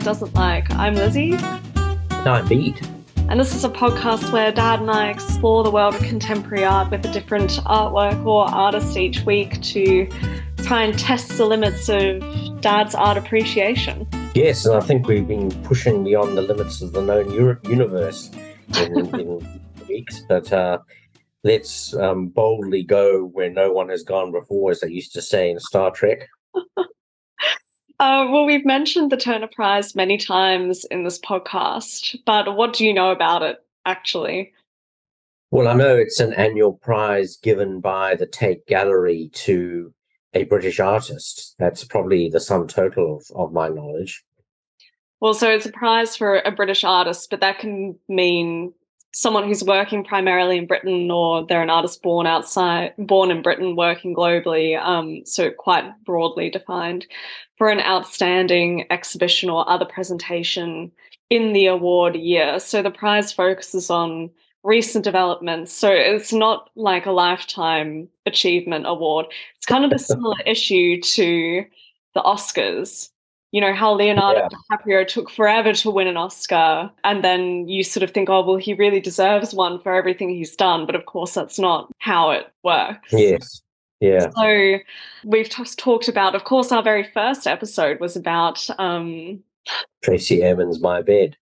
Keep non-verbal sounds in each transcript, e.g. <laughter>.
Doesn't Like. I'm Lizzie. I'm Bede. And this is a podcast where Dad and I explore the world of contemporary art with a different artwork or artist each week to try and test the limits of Dad's art appreciation. Yes, and I think we've been pushing beyond the limits of the known universe in, in <laughs> weeks, but uh, let's um, boldly go where no one has gone before, as they used to say in Star Trek. <laughs> Uh, well, we've mentioned the Turner Prize many times in this podcast, but what do you know about it actually? Well, I know it's an annual prize given by the Tate Gallery to a British artist. That's probably the sum total of, of my knowledge. Well, so it's a prize for a British artist, but that can mean someone who's working primarily in Britain or they're an artist born outside, born in Britain, working globally. Um, so quite broadly defined for an outstanding exhibition or other presentation in the award year. So the prize focuses on recent developments. So it's not like a lifetime achievement award. It's kind of a similar issue to the Oscars you know how Leonardo yeah. DiCaprio took forever to win an Oscar, and then you sort of think, oh well, he really deserves one for everything he's done. But of course, that's not how it works. Yes. Yeah. So we've just talked about, of course, our very first episode was about um, Tracey Emin's My Bed.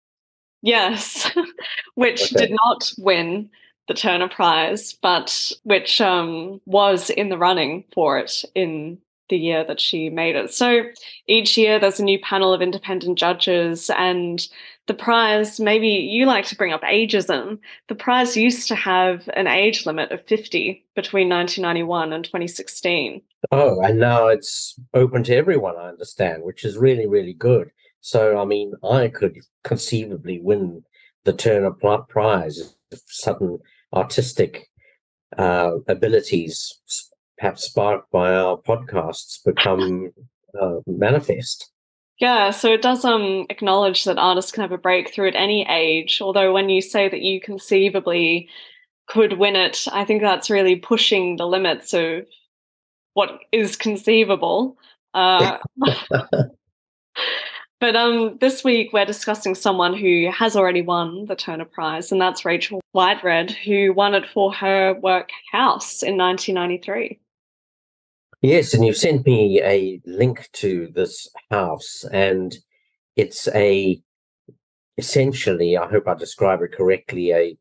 Yes, <laughs> which okay. did not win the Turner Prize, but which um, was in the running for it in the year that she made it. So each year there's a new panel of independent judges, and the prize, maybe you like to bring up ageism. The prize used to have an age limit of 50 between 1991 and 2016. Oh, and now it's open to everyone, I understand, which is really, really good. So, I mean, I could conceivably win the Turner Prize if certain artistic uh, abilities perhaps sparked by our podcasts become uh, manifest. Yeah, so it does um acknowledge that artists can have a breakthrough at any age. Although when you say that you conceivably could win it, I think that's really pushing the limits of what is conceivable. Uh, <laughs> But um, this week we're discussing someone who has already won the Turner Prize, and that's Rachel Whiteread, who won it for her work House in 1993. Yes, and you sent me a link to this house, and it's a essentially, I hope I describe it correctly, a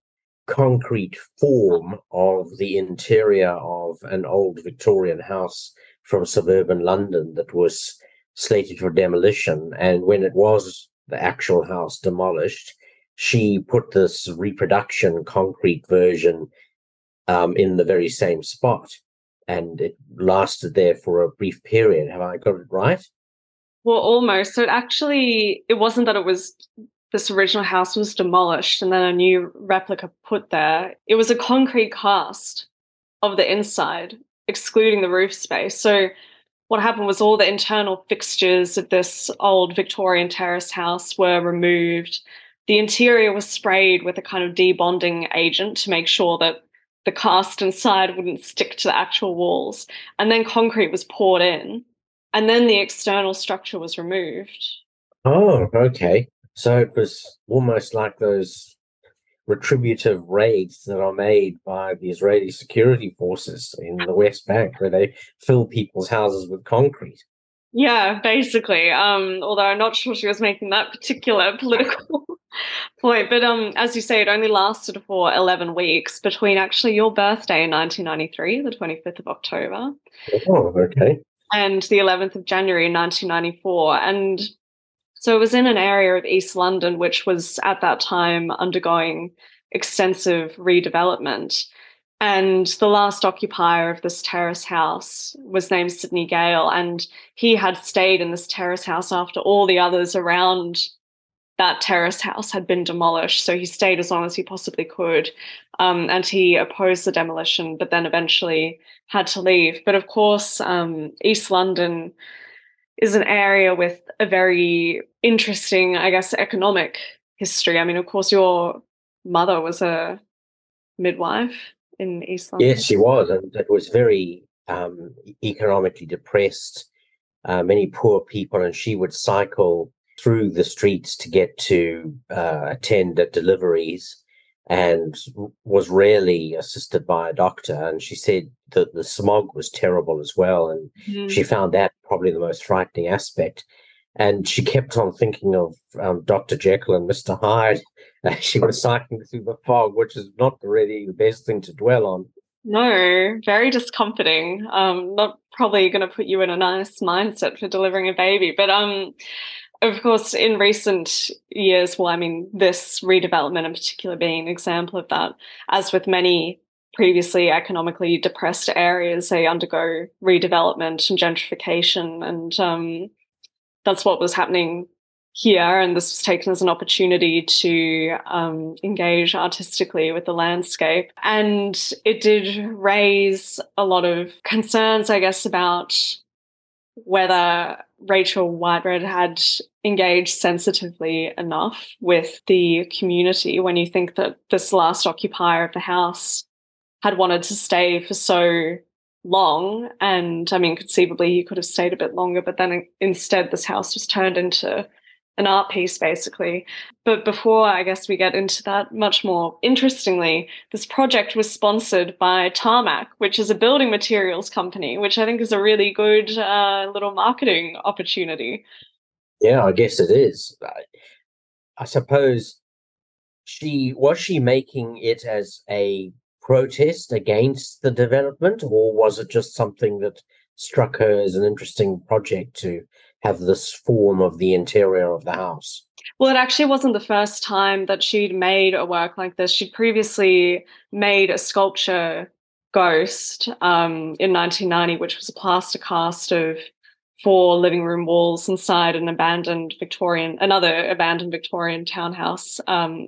concrete form of the interior of an old Victorian house from suburban London that was slated for demolition. And when it was the actual house demolished, she put this reproduction concrete version um, in the very same spot and it lasted there for a brief period. Have I got it right? Well, almost. So it actually it wasn't that it was this original house was demolished and then a new replica put there. It was a concrete cast of the inside, excluding the roof space. So what happened was all the internal fixtures of this old Victorian terrace house were removed. The interior was sprayed with a kind of debonding agent to make sure that the cast inside wouldn't stick to the actual walls. And then concrete was poured in. And then the external structure was removed. Oh, okay. So it was almost like those retributive raids that are made by the Israeli security forces in the West Bank, where they fill people's houses with concrete. Yeah, basically. Um, although I'm not sure she was making that particular political <laughs> point. But um, as you say, it only lasted for 11 weeks between actually your birthday in 1993, the 25th of October. Oh, okay. And the 11th of January in 1994. And so it was in an area of East London, which was at that time undergoing extensive redevelopment. And the last occupier of this terrace house was named Sidney Gale. And he had stayed in this terrace house after all the others around that terrace house had been demolished. So he stayed as long as he possibly could. Um, and he opposed the demolition, but then eventually had to leave. But of course, um, East London is an area with a very interesting, I guess, economic history. I mean, of course, your mother was a midwife in East London. Yes, she was, and it was very um, economically depressed. Uh, many poor people, and she would cycle through the streets to get to uh, attend at deliveries and was rarely assisted by a doctor. And she said that the smog was terrible as well. And mm. she found that probably the most frightening aspect. And she kept on thinking of um, Dr. Jekyll and Mr. Hyde <laughs> she was cycling through the fog, which is not really the best thing to dwell on. No, very discomforting. Um, not probably going to put you in a nice mindset for delivering a baby, but um, of course, in recent years, well, I mean, this redevelopment in particular being an example of that, as with many previously economically depressed areas, they undergo redevelopment and gentrification. And um, that's what was happening here. And this was taken as an opportunity to um, engage artistically with the landscape. And it did raise a lot of concerns, I guess, about whether Rachel Whiteread had engaged sensitively enough with the community when you think that this last occupier of the house had wanted to stay for so long. And I mean, conceivably, he could have stayed a bit longer, but then instead, this house was turned into an art piece, basically. But before I guess we get into that, much more interestingly, this project was sponsored by Tarmac, which is a building materials company, which I think is a really good uh, little marketing opportunity. Yeah, I guess it is. I, I suppose she was she making it as a protest against the development, or was it just something that struck her as an interesting project to have this form of the interior of the house. Well, it actually wasn't the first time that she'd made a work like this. She'd previously made a sculpture ghost um, in 1990, which was a plaster cast of four living room walls inside an abandoned Victorian, another abandoned Victorian townhouse, um,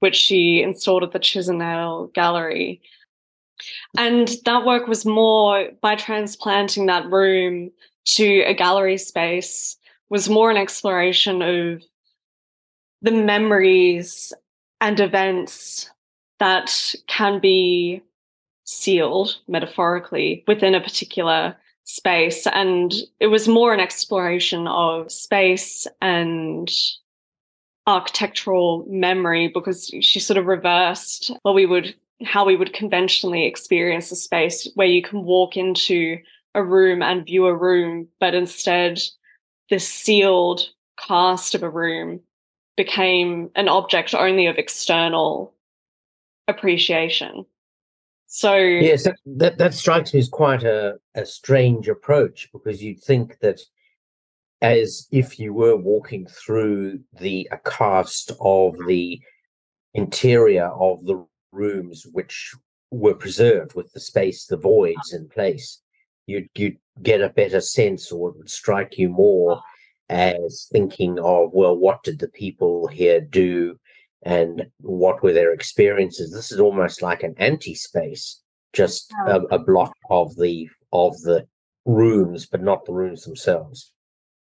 which she installed at the Chisenhale Gallery. And that work was more by transplanting that room to a gallery space was more an exploration of the memories and events that can be sealed metaphorically within a particular space. And it was more an exploration of space and architectural memory because she sort of reversed what we would how we would conventionally experience a space where you can walk into a room and view a room, but instead this sealed cast of a room became an object only of external appreciation. So yes, that, that, that strikes me as quite a, a strange approach because you'd think that as if you were walking through the a cast of the interior of the rooms which were preserved with the space, the voids in place you'd you'd get a better sense or it would strike you more as thinking of well what did the people here do and what were their experiences? This is almost like an anti-space just a, a block of the of the rooms but not the rooms themselves.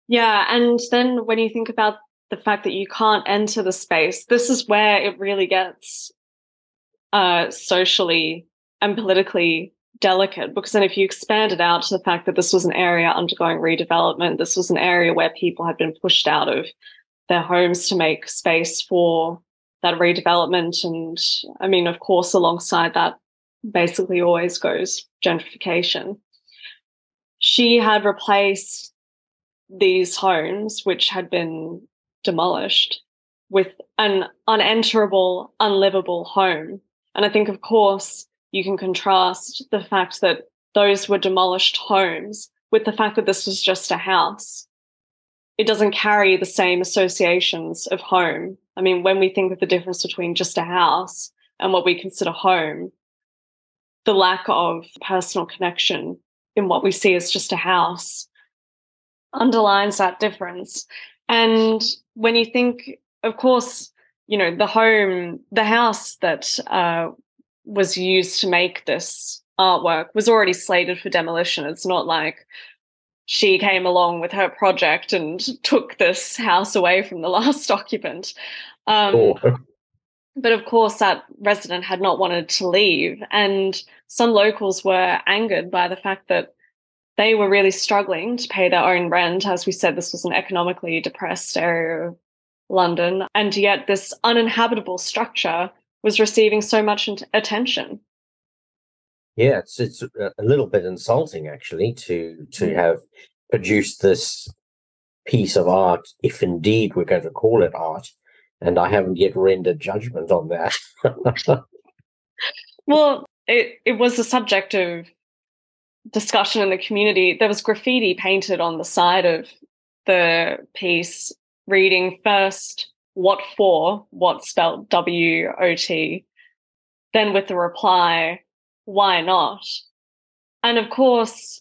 Yeah and then when you think about the fact that you can't enter the space this is where it really gets uh socially and politically delicate because then if you expand it out to the fact that this was an area undergoing redevelopment, this was an area where people had been pushed out of their homes to make space for that redevelopment. And I mean, of course, alongside that, basically always goes gentrification. She had replaced these homes, which had been demolished, with an unenterable, unlivable home. And I think, of course, you can contrast the fact that those were demolished homes with the fact that this was just a house. It doesn't carry the same associations of home. I mean, when we think of the difference between just a house and what we consider home, the lack of personal connection in what we see as just a house underlines that difference. And when you think, of course, you know, the home, the house that uh, was used to make this artwork was already slated for demolition. It's not like she came along with her project and took this house away from the <laughs> last occupant. Um, oh. <laughs> But of course, that resident had not wanted to leave. And some locals were angered by the fact that they were really struggling to pay their own rent. As we said, this was an economically depressed area of London. And yet, this uninhabitable structure was receiving so much attention. Yeah, it's it's a little bit insulting actually to to mm. have produced this piece of art, if indeed we're going to call it art, and I haven't yet rendered judgment on that. <laughs> well, it it was a subject of discussion in the community. There was graffiti painted on the side of the piece, reading first "What for?" what spelled W O T, then with the reply why not? And of course,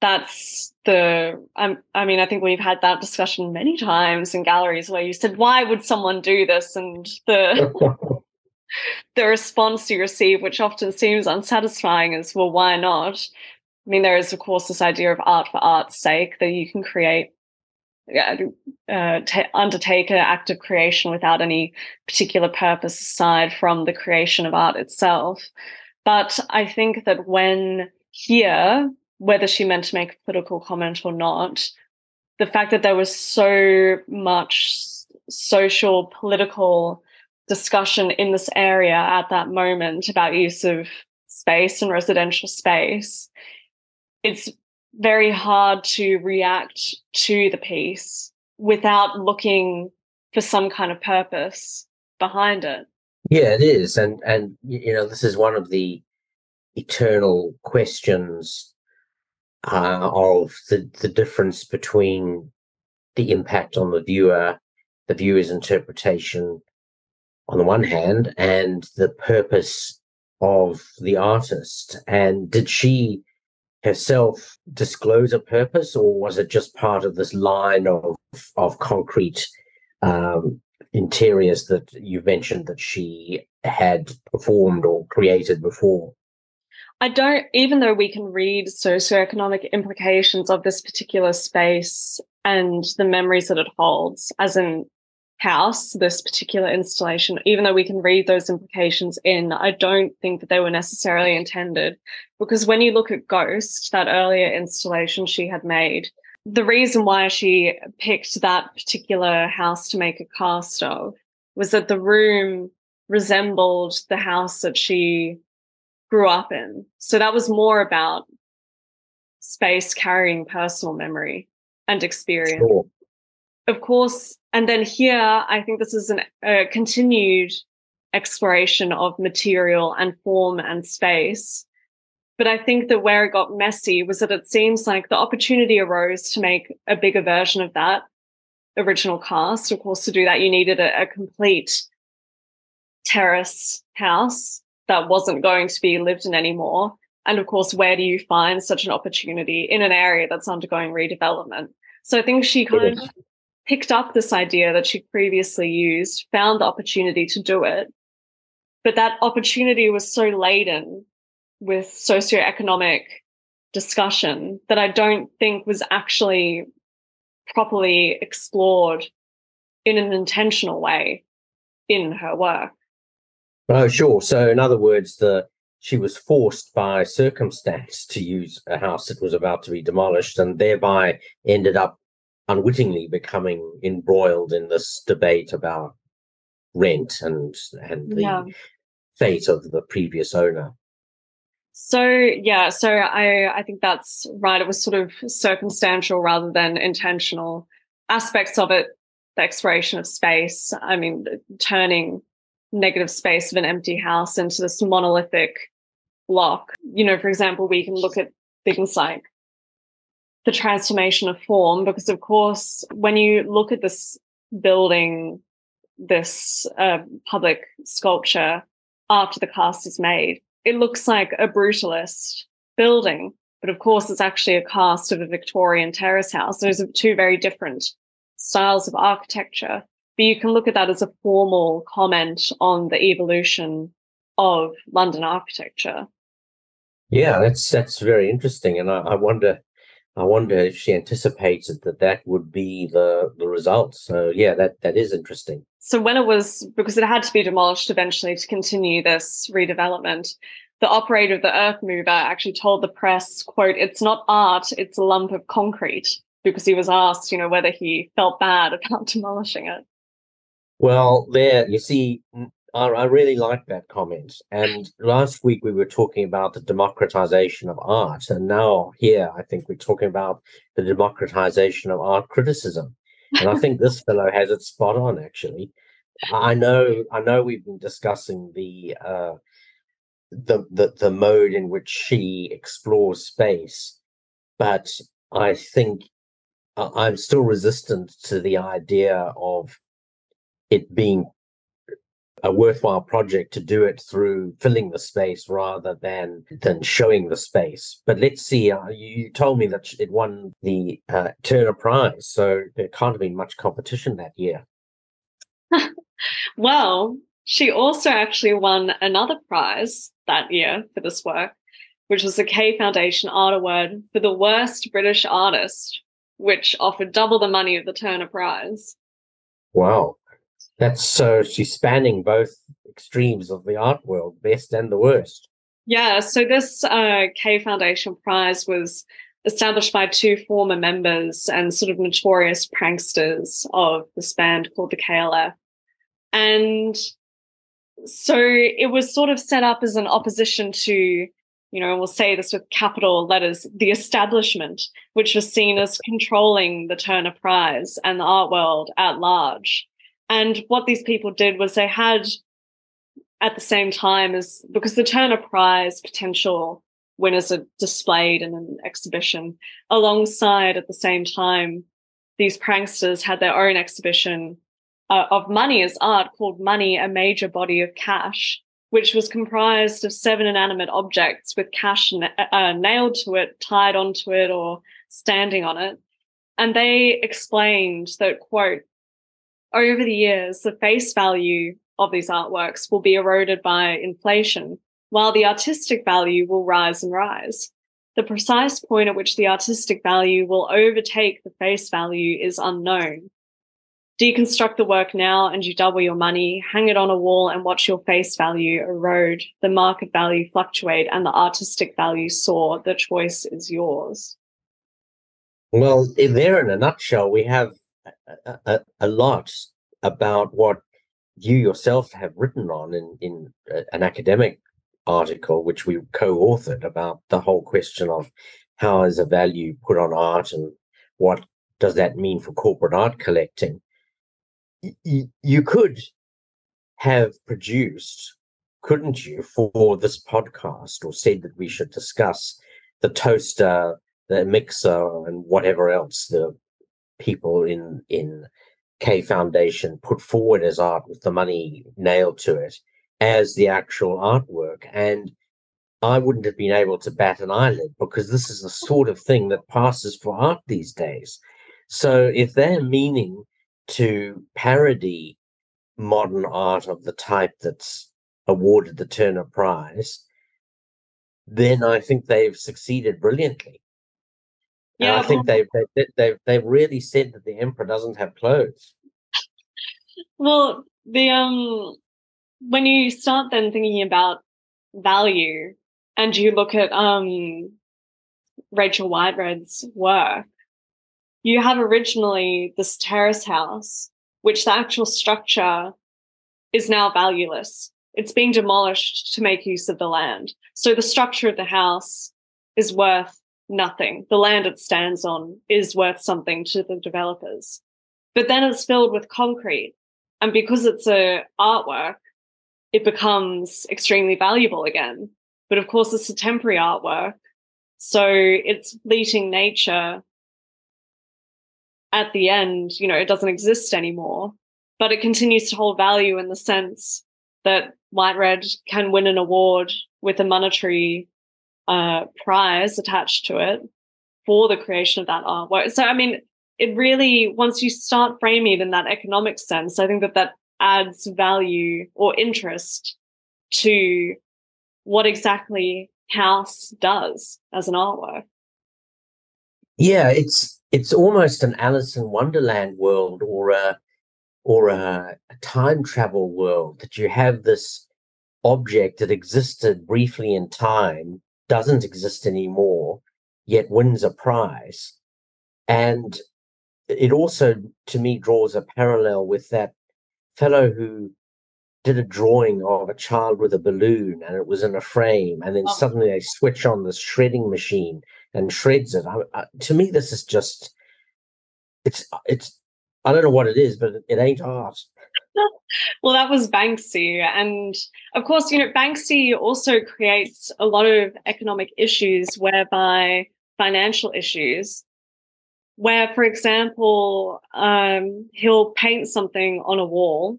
that's the um, I mean, I think we've had that discussion many times in galleries where you said, why would someone do this? And the <laughs> the response you receive, which often seems unsatisfying, is, well, why not? I mean, there is, of course, this idea of art for art's sake that you can create, uh, t- undertake an act of creation without any particular purpose aside from the creation of art itself. But I think that when here, whether she meant to make a political comment or not, the fact that there was so much social, political discussion in this area at that moment about use of space and residential space, it's very hard to react to the piece without looking for some kind of purpose behind it. Yeah, it is, and and you know this is one of the eternal questions uh, of the the difference between the impact on the viewer, the viewer's interpretation, on the one hand, and the purpose of the artist. And did she herself disclose a purpose, or was it just part of this line of of concrete um, interiors that you mentioned that she had performed or created before? I don't, even though we can read socioeconomic implications of this particular space and the memories that it holds, as in house, this particular installation, even though we can read those implications in, I don't think that they were necessarily intended. Because when you look at Ghost, that earlier installation she had made, the reason why she picked that particular house to make a cast of was that the room resembled the house that she grew up in. So that was more about space carrying personal memory and experience. Sure. Of course, and then here, I think this is an, a continued exploration of material and form and space. But I think that where it got messy was that it seems like the opportunity arose to make a bigger version of that original cast. Of course, to do that, you needed a, a complete terrace house that wasn't going to be lived in anymore. And of course, where do you find such an opportunity in an area that's undergoing redevelopment? So I think she kind of picked up this idea that she previously used, found the opportunity to do it. But that opportunity was so laden with socioeconomic discussion that I don't think was actually properly explored in an intentional way in her work. Oh, sure. So, in other words, the she was forced by circumstance to use a house that was about to be demolished, and thereby ended up unwittingly becoming embroiled in this debate about rent and and the yeah. fate of the previous owner. So yeah, so I I think that's right. It was sort of circumstantial rather than intentional aspects of it. The exploration of space. I mean, turning negative space of an empty house into this monolithic block. You know, for example, we can look at things like the transformation of form, because of course, when you look at this building, this uh, public sculpture after the cast is made, it looks like a brutalist building. But of course, it's actually a cast of a Victorian terrace house. Those are two very different styles of architecture. But you can look at that as a formal comment on the evolution of London architecture. Yeah, that's that's very interesting, and I, I wonder, I wonder if she anticipated that that would be the the result. So yeah, that that is interesting. So when it was because it had to be demolished eventually to continue this redevelopment, the operator of the earth mover actually told the press, quote, it's not art, it's a lump of concrete, because he was asked, you know, whether he felt bad <laughs> about demolishing it. Well, there, you see, I, I really like that comment. And last week we were talking about the democratization of art. And now here, I think we're talking about the democratization of art criticism. And I think this <laughs> fellow has it spot on, actually. I know, I know we've been discussing the uh, the, the the mode in which she explores space, but I think I'm still resistant to the idea of it being a worthwhile project to do it through filling the space rather than than showing the space. But let's see. Uh, you told me that it won the uh, Turner Prize, so there can't have been much competition that year. <laughs> well, she also actually won another prize that year for this work, which was the K Foundation Art Award for the worst British artist, which offered double the money of the Turner Prize. Wow. That's so she's spanning both extremes of the art world, best and the worst. Yeah, so this uh, K Foundation Prize was established by two former members and sort of notorious pranksters of this band called the KLF. And so it was sort of set up as an opposition to, you know, we'll say this with capital letters, the establishment, which was seen as controlling the Turner Prize and the art world at large. And what these people did was they had, at the same time as, because the Turner Prize potential winners are displayed in an exhibition, alongside at the same time, these pranksters had their own exhibition uh, of money as art called Money, a Major Body of Cash, which was comprised of seven inanimate objects with cash uh, nailed to it, tied onto it, or standing on it. And they explained that, quote, over the years, the face value of these artworks will be eroded by inflation, while the artistic value will rise and rise. The precise point at which the artistic value will overtake the face value is unknown. Deconstruct the work now and you double your money, hang it on a wall and watch your face value erode, the market value fluctuate, and the artistic value soar. The choice is yours. Well, there in a nutshell, we have a, a, lot about what you yourself have written on in, in uh, an academic article, which we co-authored about the whole question of how is a value put on art and what does that mean for corporate art collecting. Y- you could have produced, couldn't you, for this podcast or said that we should discuss the toaster, the mixer, and whatever else, the people in in K Foundation put forward as art with the money nailed to it as the actual artwork. And I wouldn't have been able to bat an eyelid because this is the sort of thing that passes for art these days. So if they're meaning to parody modern art of the type that's awarded the Turner Prize, then I think they've succeeded brilliantly. Yeah, and I think they've, they've they've they've really said that the emperor doesn't have clothes. Well, the um, when you start then thinking about value, and you look at um, Rachel Whiteread's work, you have originally this terrace house, which the actual structure is now valueless. It's being demolished to make use of the land. So the structure of the house is worth nothing. The land it stands on is worth something to the developers. But then it's filled with concrete. And because it's a artwork, it becomes extremely valuable again. But of course, it's a temporary artwork. So its fleeting nature at the end, you know, it doesn't exist anymore, but it continues to hold value in the sense that Whiteread can win an award with a monetary uh, prize attached to it for the creation of that artwork. So, I mean, it really, once you start framing it in that economic sense, I think that that adds value or interest to what exactly House does as an artwork. Yeah, it's it's almost an Alice in Wonderland world or a or a, a time travel world that you have this object that existed briefly in time doesn't exist anymore, yet wins a prize. And it also, to me, draws a parallel with that fellow who did a drawing of a child with a balloon and it was in a frame and then oh. suddenly they switch on this shredding machine and shreds it I, I, to me this is just it's it's i don't know what it is but it, it ain't art <laughs> well that was banksy. And of course you know banksy also creates a lot of economic issues whereby financial issues where for example um, he'll paint something on a wall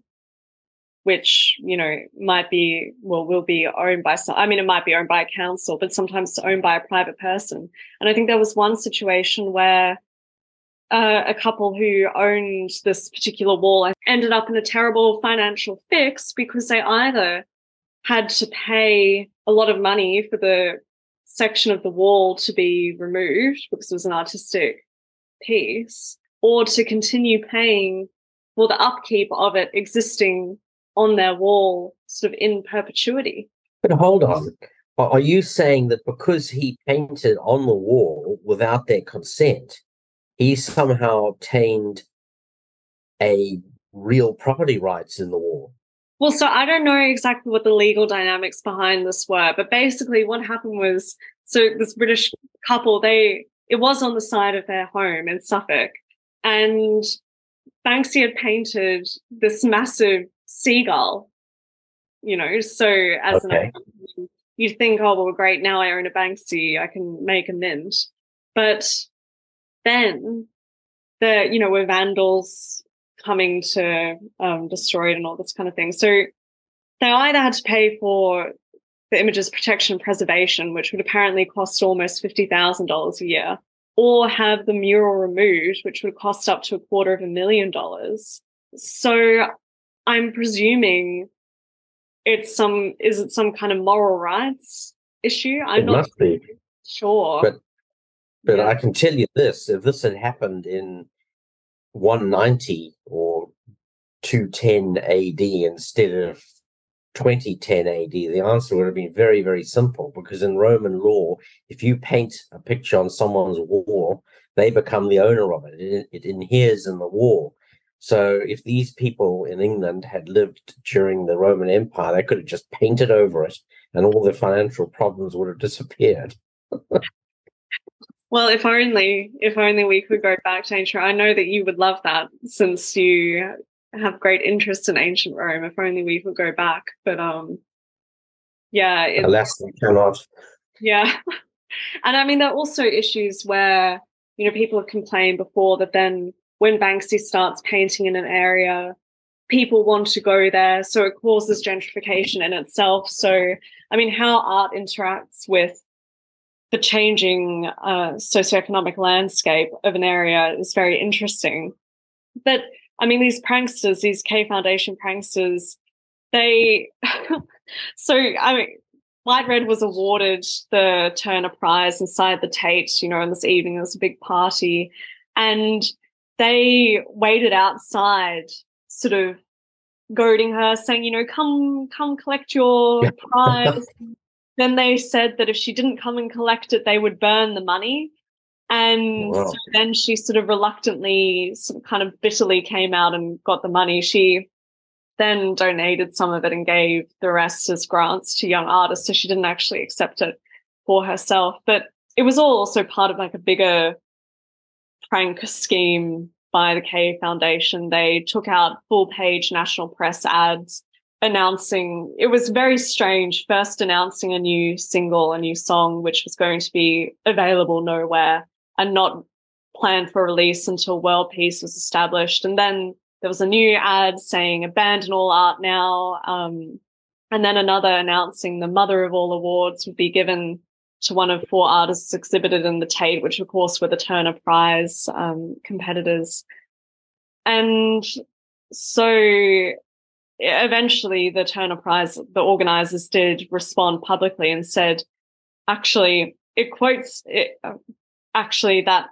which you know might be well will be owned by some i mean it might be owned by a council but sometimes it's owned by a private person. And i think there was one situation where uh, a couple who owned this particular wall ended up in a terrible financial fix because they either had to pay a lot of money for the section of the wall to be removed because it was an artistic piece or to continue paying for the upkeep of it existing on their wall sort of in perpetuity. But hold on. Are you saying that because he painted on the wall without their consent, he somehow obtained a real property rights in the wall? Well, so I don't know exactly what the legal dynamics behind this were, but basically what happened was so this British couple, they it was on the side of their home in Suffolk, and Banksy had painted this massive seagull, you know. So as okay. an you think, oh well, great, now I own a Banksy, I can make a mint. But then the you know were vandals coming to um, destroy it and all this kind of thing. So they either had to pay for the image's protection and preservation, which would apparently cost almost fifty thousand dollars a year, or have the mural removed, which would cost up to a quarter of a million dollars. So I'm presuming it's some is it some kind of moral rights issue? I'm it not must be. sure. But but yeah. I can tell you this: if this had happened in 190 or 210 AD instead of 2010 AD, the answer would have been very, very simple. Because in Roman law, if you paint a picture on someone's wall, they become the owner of it. It, it inheres in the wall. So if these people in England had lived during the Roman Empire, they could have just painted over it and all the financial problems would have disappeared. <laughs> well, if only if only we could go back to ancient I know that you would love that since you have great interest in ancient Rome. If only we could go back. But um yeah. Alas we cannot. Yeah. <laughs> and I mean there are also issues where, you know, people have complained before that then when Banksy starts painting in an area, people want to go there. So it causes gentrification in itself. So, I mean, how art interacts with the changing uh, socioeconomic landscape of an area is very interesting. But I mean, these pranksters, these K Foundation pranksters, they, <laughs> so I mean, Whiteread was awarded the Turner Prize inside the Tate, you know, on this evening. There was a big party. And they waited outside, sort of goading her, saying, you know, come, come collect your prize. <laughs> then they said that if she didn't come and collect it, they would burn the money. And wow. so then she sort of reluctantly, sort of kind of bitterly came out and got the money. She then donated some of it and gave the rest as grants to young artists. So she didn't actually accept it for herself. But it was all also part of like a bigger prank scheme by the K Foundation. They took out full page national press ads announcing it was very strange first announcing a new single a new song which was going to be available nowhere and not planned for release until world peace was established and then there was a new ad saying abandon all art now um, and then another announcing the mother of all awards would be given to one of four artists exhibited in the Tate, which of course were the Turner Prize um, competitors. And so eventually the Turner Prize, the organizers did respond publicly and said, actually, it quotes it, uh, actually that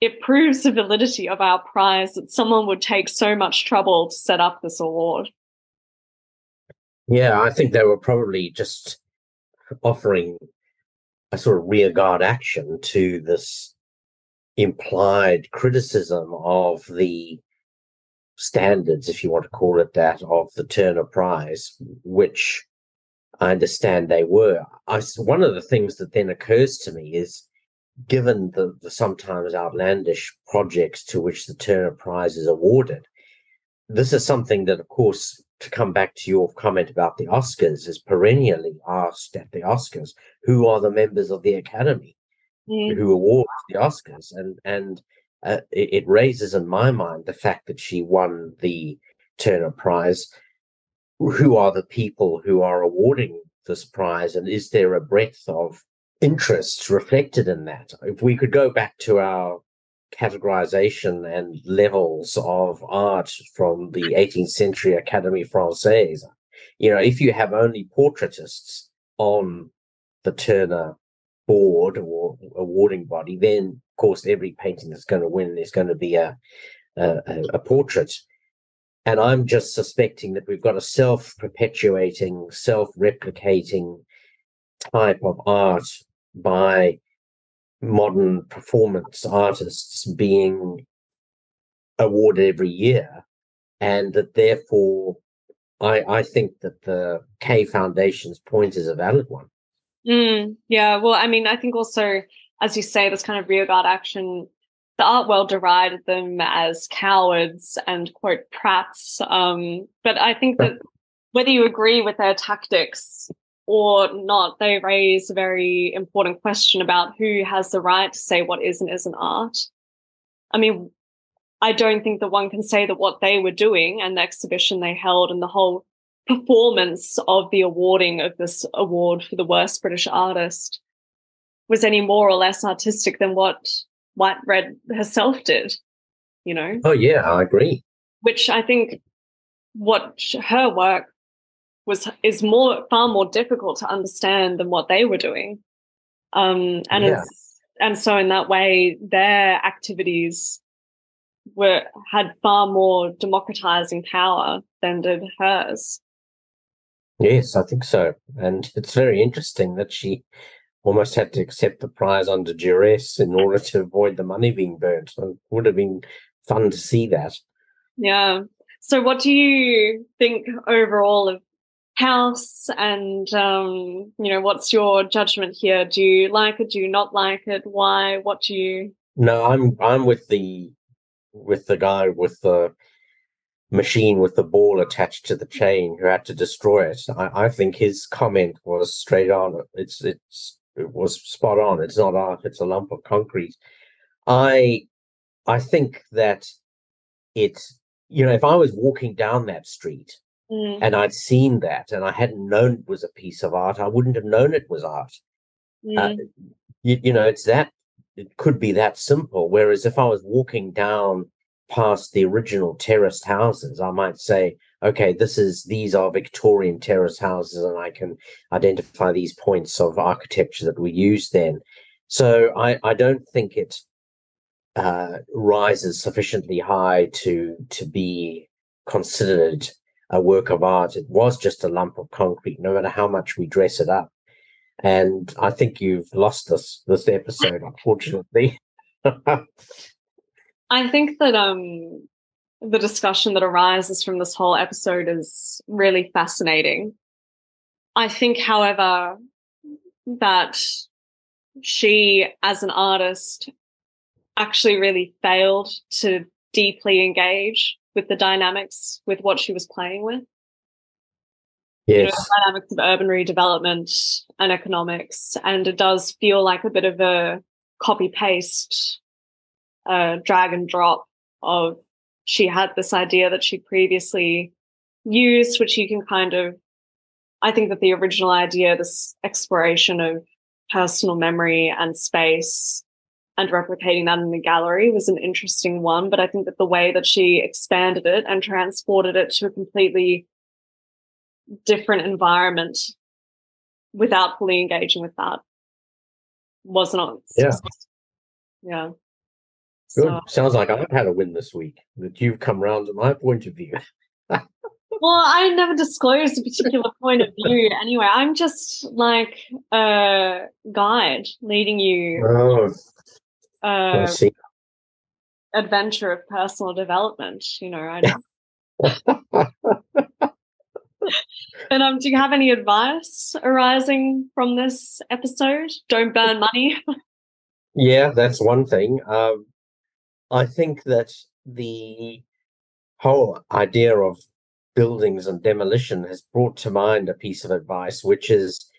it proves the validity of our prize that someone would take so much trouble to set up this award. Yeah, I think they were probably just offering a sort of rearguard action to this implied criticism of the standards, if you want to call it that, of the Turner Prize, which I understand they were. I, one of the things that then occurs to me is given the, the sometimes outlandish projects to which the Turner Prize is awarded, this is something that, of course, to come back to your comment about the Oscars, is perennially asked at the Oscars, who are the members of the Academy mm. who awards the Oscars? And and uh, it, it raises in my mind the fact that she won the Turner Prize. Who are the people who are awarding this prize, and is there a breadth of interests reflected in that? If we could go back to our categorization and levels of art from the 18th century Académie Française. You know, if you have only portraitists on the Turner board or awarding body, then course every painting that's going to win is going to be a, a, a portrait. And I'm just suspecting that we've got a self-perpetuating, self-replicating type of art by modern performance artists being awarded every year, and that therefore I, I think that the K Foundation's point is a valid one. Mm, yeah, well, I mean, I think also, as you say, this kind of rearguard action, the art world derided them as cowards and quote prats. Um, but I think that whether you agree with their tactics or not, they raise a very important question about who has the right to say what is and isn't art. I mean, I don't think that one can say that what they were doing and the exhibition they held and the whole performance of the awarding of this award for the worst British artist was any more or less artistic than what White Red herself did, you know? Oh, yeah, I agree. Which I think what her work was is more far more difficult to understand than what they were doing. Um, and yeah. and so in that way, their activities were had far more democratizing power than did hers. Yes, I think so. And it's very interesting that she almost had to accept the prize under duress in order to avoid the money being burnt. So it would have been fun to see that. Yeah. So, what do you think overall of house? And um, you know what's your judgment here? Do you like it? Do you not like it? Why? What do you no i'm i'm with the with the guy with the machine with the ball attached to the chain who had to destroy it. I, I think his comment was straight on. It's it's it was spot on it's not art it's a lump of concrete i i think that it's you know if i was walking down that street Mm. And I'd seen that and I hadn't known it was a piece of art. I wouldn't have known it was art. Uh, mm. Uh, you, you know, it's that, it could be that simple. Whereas if I was walking down past the original terraced houses, I might say, okay, this is, these are Victorian terrace houses and I can identify these points of architecture that we used then. So I, I don't think it uh, rises sufficiently high to to be considered a work of art. It was just a lump of concrete, no matter how much we dress it up. And I think you've lost this this episode, unfortunately. <laughs> I think that um the discussion that arises from this whole episode is really fascinating. I think, however, that she, as an artist, actually really failed to deeply engage with the dynamics with what she was playing with. Yes. You know, the dynamics of urban redevelopment and economics. And it does feel like a bit of a copy paste, uh, drag and drop of she had this idea that she previously used, which you can kind of, I think that the original idea, this exploration of personal memory and space and replicating that in the gallery was an interesting one. But I think that the way that she expanded it and transported it to a completely different environment without fully engaging with that was not. Yeah. Yeah. Good. So, Sounds like I've had a win this week. That you've come round to my point of view. <laughs> well, I never disclosed a particular point of view anyway. I'm just like a guide leading you Oh, I uh, see. adventure of personal development. You know, I don't. <laughs> and um, do you have any advice arising from this episode? Don't burn money. <laughs> Yeah, that's one thing. Um, I think that the whole idea of buildings and demolition has brought to mind a piece of advice, which is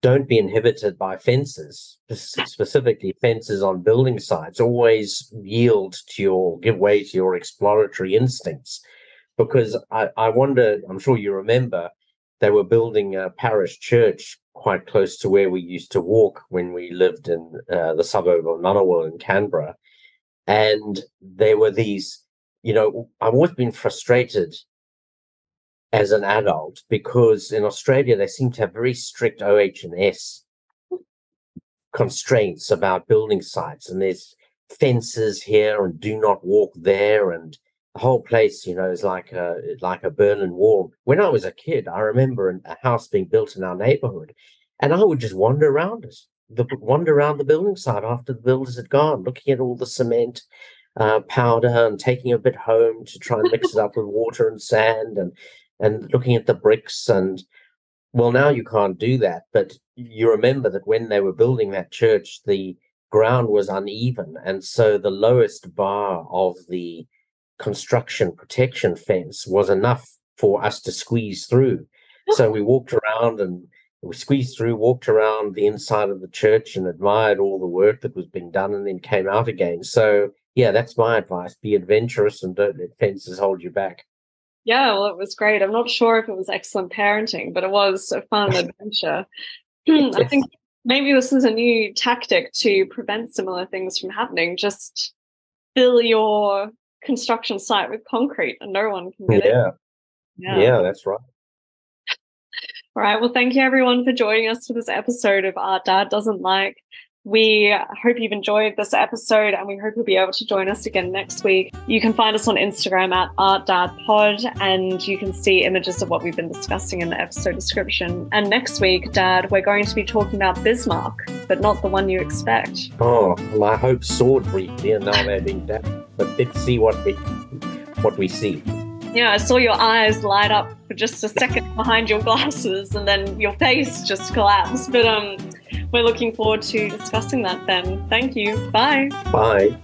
don't be inhibited by fences, specifically fences on building sites. Always yield to your, give way to your exploratory instincts. Because I, I wonder, I'm sure you remember, they were building a parish church quite close to where we used to walk when we lived in uh, the suburb of Ngunnawal in Canberra. And there were these, you know, I've always been frustrated as an adult because in Australia they seem to have very strict OH&S constraints about building sites, and there's fences here and do not walk there, and the whole place, you know, is like a like a Berlin Wall. When I was a kid, I remember a house being built in our neighborhood, and I would just wander around it, the wander around the building site after the builders had gone, looking at all the cement uh, powder and taking a bit home to try and mix it up with water and sand and and looking at the bricks and well now you can't do that but you remember that when they were building that church the ground was uneven and so the lowest bar of the construction protection fence was enough for us to squeeze through. So we walked around and we squeezed through walked around the inside of the church and admired all the work that was being done and then came out again so yeah that's my advice be adventurous and don't let fences hold you back yeah, well, it was great. I'm not sure if it was excellent parenting, but it was a fun <laughs> adventure. <clears throat> I think maybe this is a new tactic to prevent similar things from happening. Just fill your construction site with concrete and no one can get it. yeah in. yeah that's right All right. Well, thank you everyone for joining us for this episode of Art Dad Doesn't Like. We hope you've enjoyed this episode and we hope you'll be able to join us again next week. You can find us on Instagram at ArtDadPod and you can see images of what we've been discussing in the episode description. And next week, Dad, we're going to be talking about Bismarck, but not the one you expect. Oh, my hope soared briefly, and now they're being dampened. But let's see what we what we see. Yeah, I saw your eyes light up for just a second behind your glasses and then your face just collapsed. But um we're looking forward to discussing that then. Thank you. Bye. Bye.